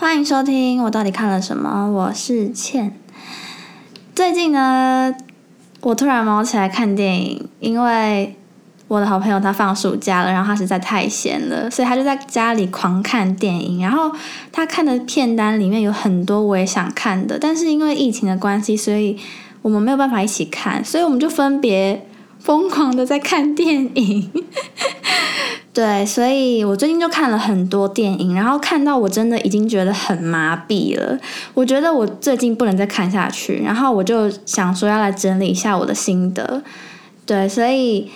欢迎收听，我到底看了什么？我是倩。最近呢，我突然忙起来看电影，因为我的好朋友他放暑假了，然后他实在太闲了，所以他就在家里狂看电影。然后他看的片单里面有很多我也想看的，但是因为疫情的关系，所以我们没有办法一起看，所以我们就分别疯狂的在看电影。对，所以我最近就看了很多电影，然后看到我真的已经觉得很麻痹了。我觉得我最近不能再看下去，然后我就想说要来整理一下我的心得。对，所以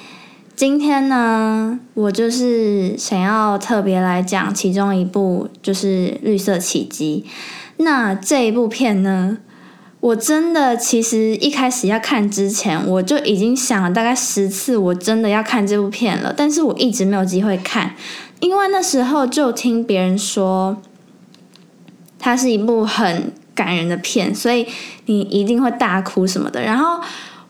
今天呢，我就是想要特别来讲其中一部，就是《绿色奇迹》。那这一部片呢？我真的其实一开始要看之前，我就已经想了大概十次，我真的要看这部片了，但是我一直没有机会看，因为那时候就听别人说，它是一部很感人的片，所以你一定会大哭什么的。然后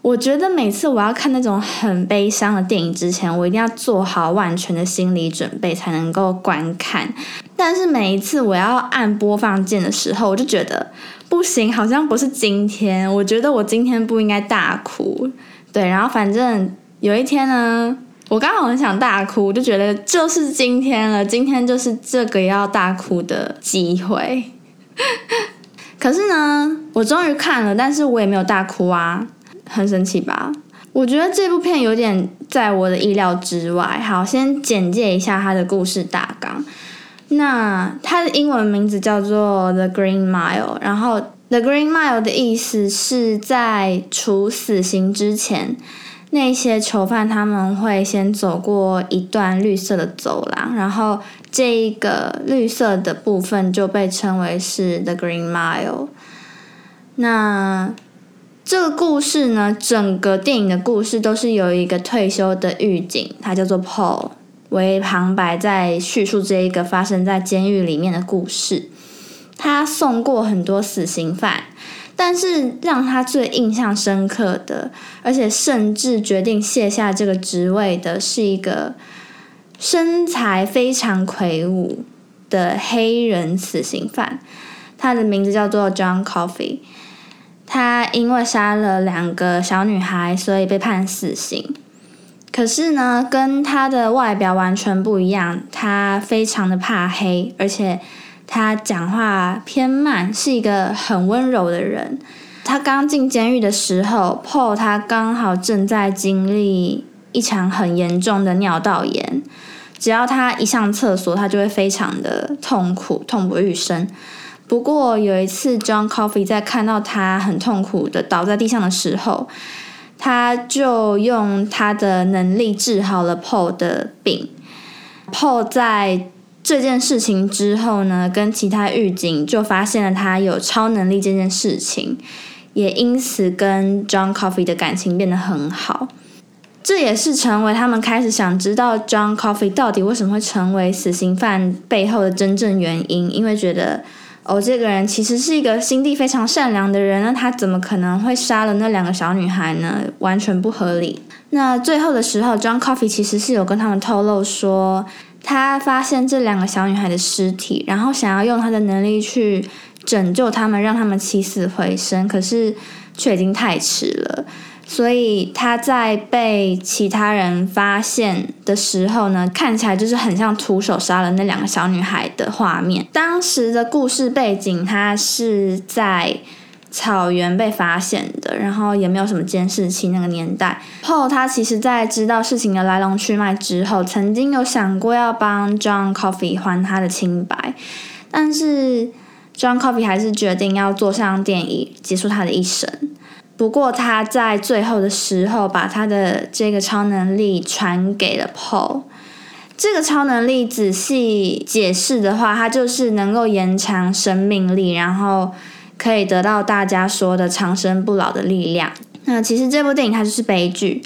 我觉得每次我要看那种很悲伤的电影之前，我一定要做好万全的心理准备才能够观看。但是每一次我要按播放键的时候，我就觉得。不行，好像不是今天。我觉得我今天不应该大哭，对。然后反正有一天呢，我刚好很想大哭，就觉得就是今天了，今天就是这个要大哭的机会。可是呢，我终于看了，但是我也没有大哭啊，很神奇吧？我觉得这部片有点在我的意料之外。好，先简介一下它的故事大纲。那它的英文名字叫做 The Green Mile，然后 The Green Mile 的意思是在处死刑之前，那些囚犯他们会先走过一段绿色的走廊，然后这一个绿色的部分就被称为是 The Green Mile。那这个故事呢，整个电影的故事都是由一个退休的狱警，他叫做 Paul。为旁白在叙述这一个发生在监狱里面的故事。他送过很多死刑犯，但是让他最印象深刻的，而且甚至决定卸下这个职位的，是一个身材非常魁梧的黑人死刑犯。他的名字叫做 John Coffee。他因为杀了两个小女孩，所以被判死刑。可是呢，跟他的外表完全不一样。他非常的怕黑，而且他讲话偏慢，是一个很温柔的人。他刚进监狱的时候，Paul 他刚好正在经历一场很严重的尿道炎。只要他一上厕所，他就会非常的痛苦，痛不欲生。不过有一次，John Coffee 在看到他很痛苦的倒在地上的时候，他就用他的能力治好了 Paul 的病。Paul 在这件事情之后呢，跟其他狱警就发现了他有超能力这件事情，也因此跟 John Coffee 的感情变得很好。这也是成为他们开始想知道 John Coffee 到底为什么会成为死刑犯背后的真正原因，因为觉得。哦，这个人其实是一个心地非常善良的人，那他怎么可能会杀了那两个小女孩呢？完全不合理。那最后的时候，John Coffee 其实是有跟他们透露说，他发现这两个小女孩的尸体，然后想要用他的能力去拯救他们，让他们起死回生，可是却已经太迟了。所以他在被其他人发现的时候呢，看起来就是很像徒手杀了那两个小女孩的画面。当时的故事背景，他是在草原被发现的，然后也没有什么监视器。那个年代后他其实在知道事情的来龙去脉之后，曾经有想过要帮 John Coffey 还他的清白，但是 John Coffey 还是决定要坐上电椅结束他的一生。不过他在最后的时候，把他的这个超能力传给了 Paul。这个超能力仔细解释的话，它就是能够延长生命力，然后可以得到大家说的长生不老的力量。那其实这部电影它就是悲剧。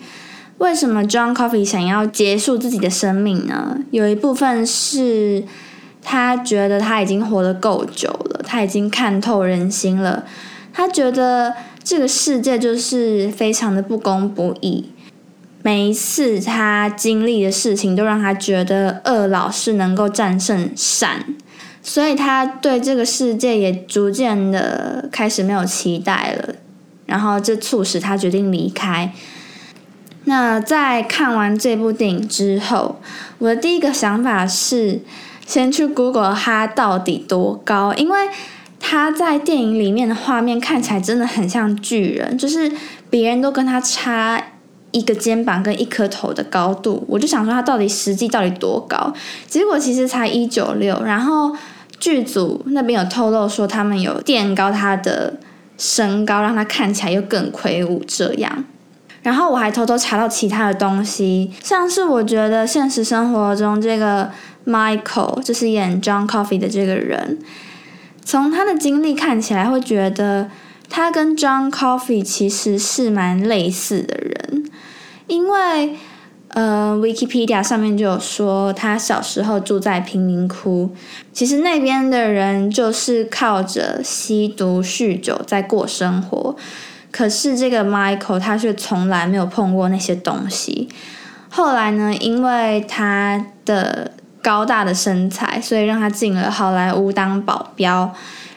为什么 John Coffey 想要结束自己的生命呢？有一部分是他觉得他已经活得够久了，他已经看透人心了，他觉得。这个世界就是非常的不公不义，每一次他经历的事情都让他觉得恶老是能够战胜善，所以他对这个世界也逐渐的开始没有期待了，然后这促使他决定离开。那在看完这部电影之后，我的第一个想法是先去 Google 他到底多高，因为他在电影里面的画面看起来真的很像巨人，就是别人都跟他差一个肩膀跟一颗头的高度。我就想说他到底实际到底多高，结果其实才一九六，然后。剧组那边有透露说，他们有垫高他的身高，让他看起来又更魁梧这样。然后我还偷偷查到其他的东西，像是我觉得现实生活中这个 Michael 就是演 John Coffey 的这个人，从他的经历看起来会觉得他跟 John Coffee 其实是蛮类似的人，因为。呃，Wikipedia 上面就有说，他小时候住在贫民窟，其实那边的人就是靠着吸毒、酗酒在过生活。可是这个 Michael 他却从来没有碰过那些东西。后来呢，因为他的高大的身材，所以让他进了好莱坞当保镖，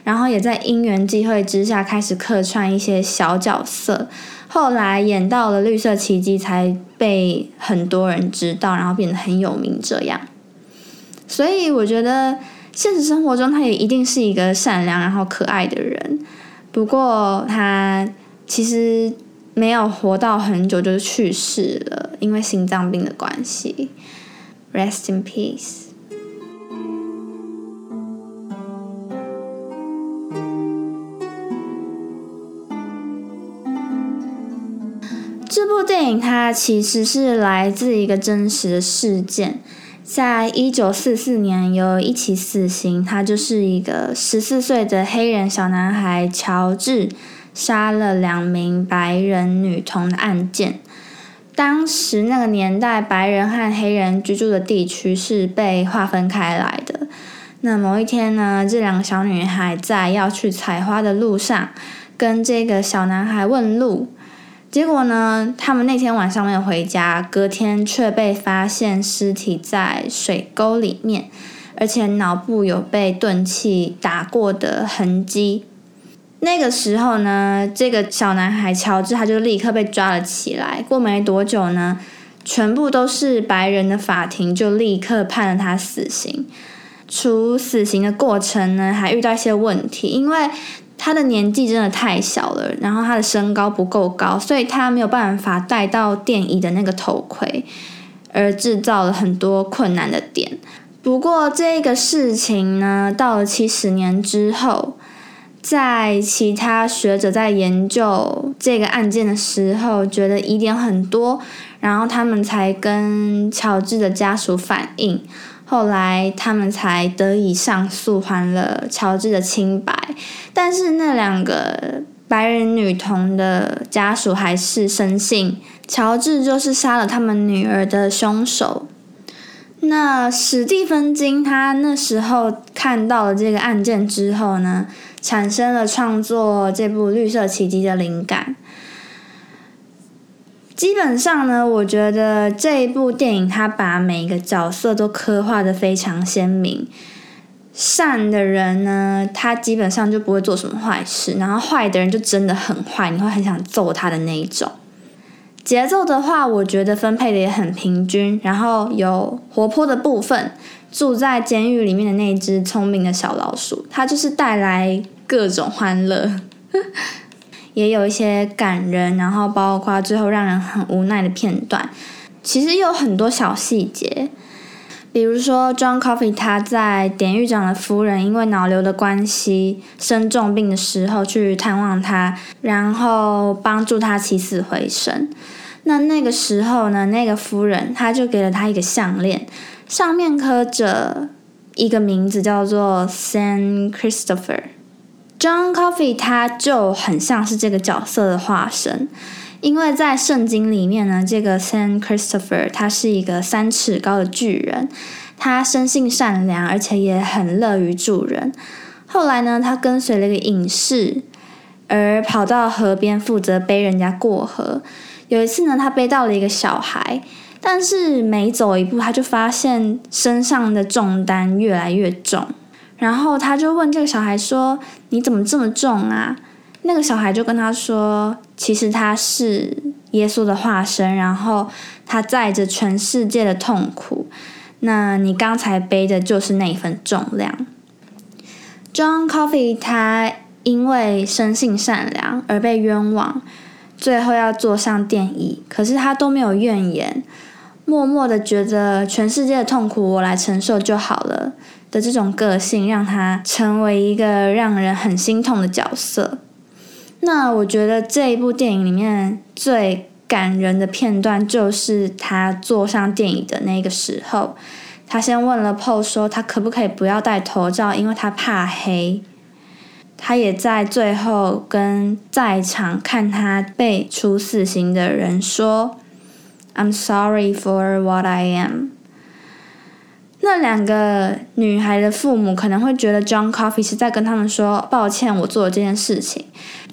然后也在因缘际会之下开始客串一些小角色。后来演到了《绿色奇迹》，才被很多人知道，然后变得很有名。这样，所以我觉得现实生活中他也一定是一个善良然后可爱的人。不过他其实没有活到很久就去世了，因为心脏病的关系。Rest in peace。这部电影它其实是来自一个真实的事件，在一九四四年有一起死刑，他就是一个十四岁的黑人小男孩乔治杀了两名白人女童的案件。当时那个年代，白人和黑人居住的地区是被划分开来的。那某一天呢，这两个小女孩在要去采花的路上，跟这个小男孩问路。结果呢？他们那天晚上没有回家，隔天却被发现尸体在水沟里面，而且脑部有被钝器打过的痕迹。那个时候呢，这个小男孩乔治他就立刻被抓了起来。过没多久呢，全部都是白人的法庭就立刻判了他死刑。处死刑的过程呢，还遇到一些问题，因为。他的年纪真的太小了，然后他的身高不够高，所以他没有办法戴到电椅的那个头盔，而制造了很多困难的点。不过这个事情呢，到了七十年之后，在其他学者在研究这个案件的时候，觉得疑点很多，然后他们才跟乔治的家属反映。后来他们才得以上诉，还了乔治的清白。但是那两个白人女童的家属还是深信乔治就是杀了他们女儿的凶手。那史蒂芬金他那时候看到了这个案件之后呢，产生了创作这部《绿色奇迹》的灵感。基本上呢，我觉得这一部电影它把每一个角色都刻画的非常鲜明。善的人呢，他基本上就不会做什么坏事；然后坏的人就真的很坏，你会很想揍他的那一种。节奏的话，我觉得分配的也很平均，然后有活泼的部分。住在监狱里面的那只聪明的小老鼠，它就是带来各种欢乐。也有一些感人，然后包括最后让人很无奈的片段。其实有很多小细节，比如说 John Coffey 他在典狱长的夫人因为脑瘤的关系生重病的时候去探望他，然后帮助他起死回生。那那个时候呢，那个夫人他就给了他一个项链，上面刻着一个名字叫做 Saint Christopher。John Coffey 他就很像是这个角色的化身，因为在圣经里面呢，这个 Saint Christopher 他是一个三尺高的巨人，他生性善良，而且也很乐于助人。后来呢，他跟随了一个隐士，而跑到河边负责背人家过河。有一次呢，他背到了一个小孩，但是每走一步，他就发现身上的重担越来越重。然后他就问这个小孩说：“你怎么这么重啊？”那个小孩就跟他说：“其实他是耶稣的化身，然后他载着全世界的痛苦。那你刚才背的就是那一份重量。” John Coffee 他因为生性善良而被冤枉，最后要坐上电椅，可是他都没有怨言，默默的觉得全世界的痛苦我来承受就好了。的这种个性，让他成为一个让人很心痛的角色。那我觉得这一部电影里面最感人的片段，就是他坐上电影的那个时候，他先问了 Paul 说，他可不可以不要戴头罩，因为他怕黑。他也在最后跟在场看他被处死刑的人说：“I'm sorry for what I am。”那两个女孩的父母可能会觉得 John Coffey 是在跟他们说抱歉，我做了这件事情。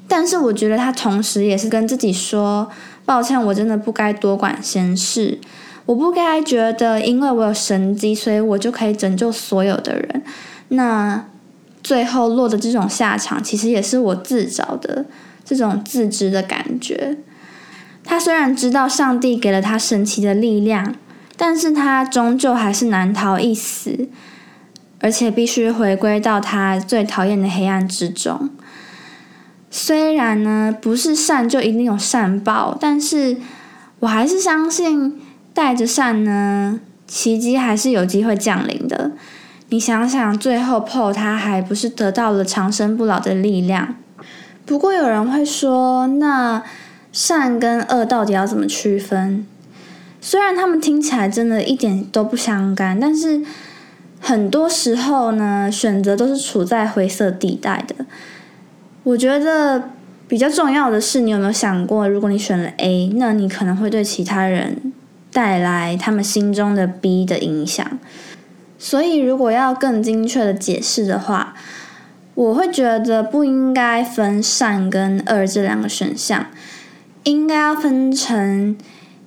但是我觉得他同时也是跟自己说抱歉，我真的不该多管闲事，我不该觉得因为我有神机，所以我就可以拯救所有的人。那最后落的这种下场，其实也是我自找的这种自知的感觉。他虽然知道上帝给了他神奇的力量。但是他终究还是难逃一死，而且必须回归到他最讨厌的黑暗之中。虽然呢，不是善就一定有善报，但是我还是相信带着善呢，奇迹还是有机会降临的。你想想，最后 PO 他还不是得到了长生不老的力量？不过有人会说，那善跟恶到底要怎么区分？虽然他们听起来真的一点都不相干，但是很多时候呢，选择都是处在灰色地带的。我觉得比较重要的是，你有没有想过，如果你选了 A，那你可能会对其他人带来他们心中的 B 的影响。所以，如果要更精确的解释的话，我会觉得不应该分善跟恶这两个选项，应该要分成。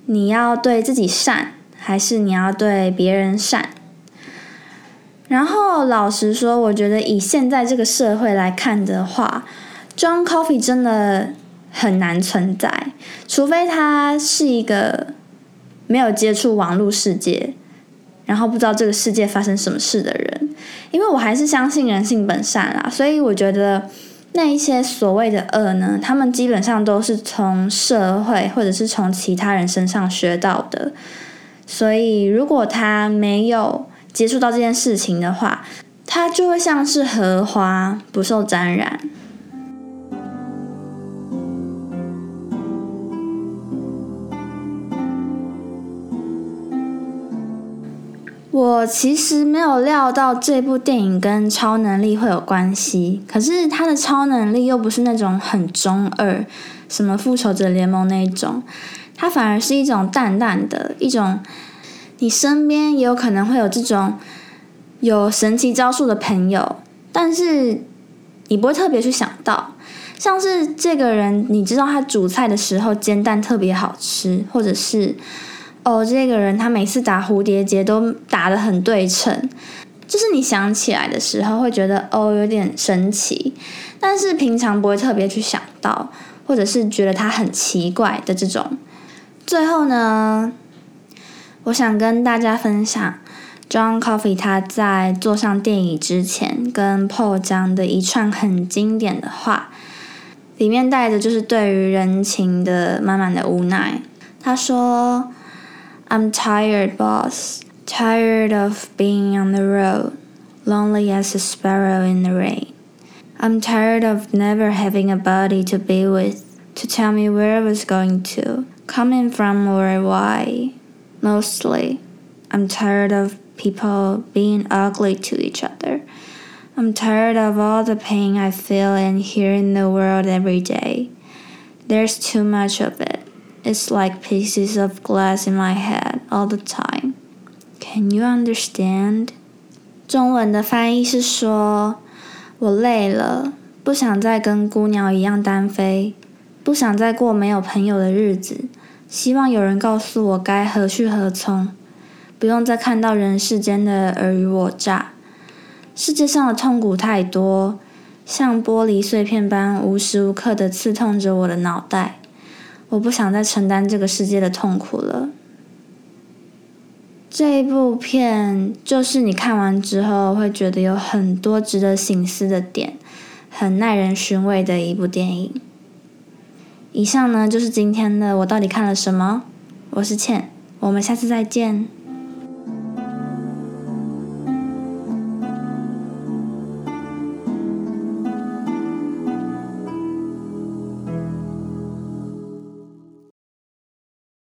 你要对自己善，还是你要对别人善？然后老实说，我觉得以现在这个社会来看的话装 Coffee 真的很难存在，除非他是一个没有接触网络世界，然后不知道这个世界发生什么事的人。因为我还是相信人性本善啦，所以我觉得。那一些所谓的恶呢？他们基本上都是从社会或者是从其他人身上学到的。所以，如果他没有接触到这件事情的话，它就会像是荷花，不受沾染。我其实没有料到这部电影跟超能力会有关系，可是他的超能力又不是那种很中二，什么复仇者联盟那一种，它反而是一种淡淡的一种，你身边也有可能会有这种有神奇招数的朋友，但是你不会特别去想到，像是这个人，你知道他煮菜的时候煎蛋特别好吃，或者是。哦，这个人他每次打蝴蝶结都打得很对称，就是你想起来的时候会觉得哦有点神奇，但是平常不会特别去想到，或者是觉得他很奇怪的这种。最后呢，我想跟大家分享 John Coffey 他在坐上电影之前跟 Paul 讲的一串很经典的话，里面带着就是对于人情的满满的无奈。他说。I'm tired, boss. Tired of being on the road, lonely as a sparrow in the rain. I'm tired of never having a body to be with, to tell me where I was going to, coming from or why. Mostly, I'm tired of people being ugly to each other. I'm tired of all the pain I feel and hear in the world every day. There's too much of it. It's like pieces of glass in my head all the time. Can you understand? 中文的翻译是说：我累了，不想再跟孤鸟一样单飞，不想再过没有朋友的日子。 ”希望有人告诉我该何去何从，不用再看到人世间的尔虞我诈。世界上的痛苦太多，像玻璃碎片般无时无刻的刺痛着我的脑袋。我不想再承担这个世界的痛苦了。这一部片就是你看完之后会觉得有很多值得醒思的点，很耐人寻味的一部电影。以上呢就是今天的我到底看了什么。我是倩，我们下次再见。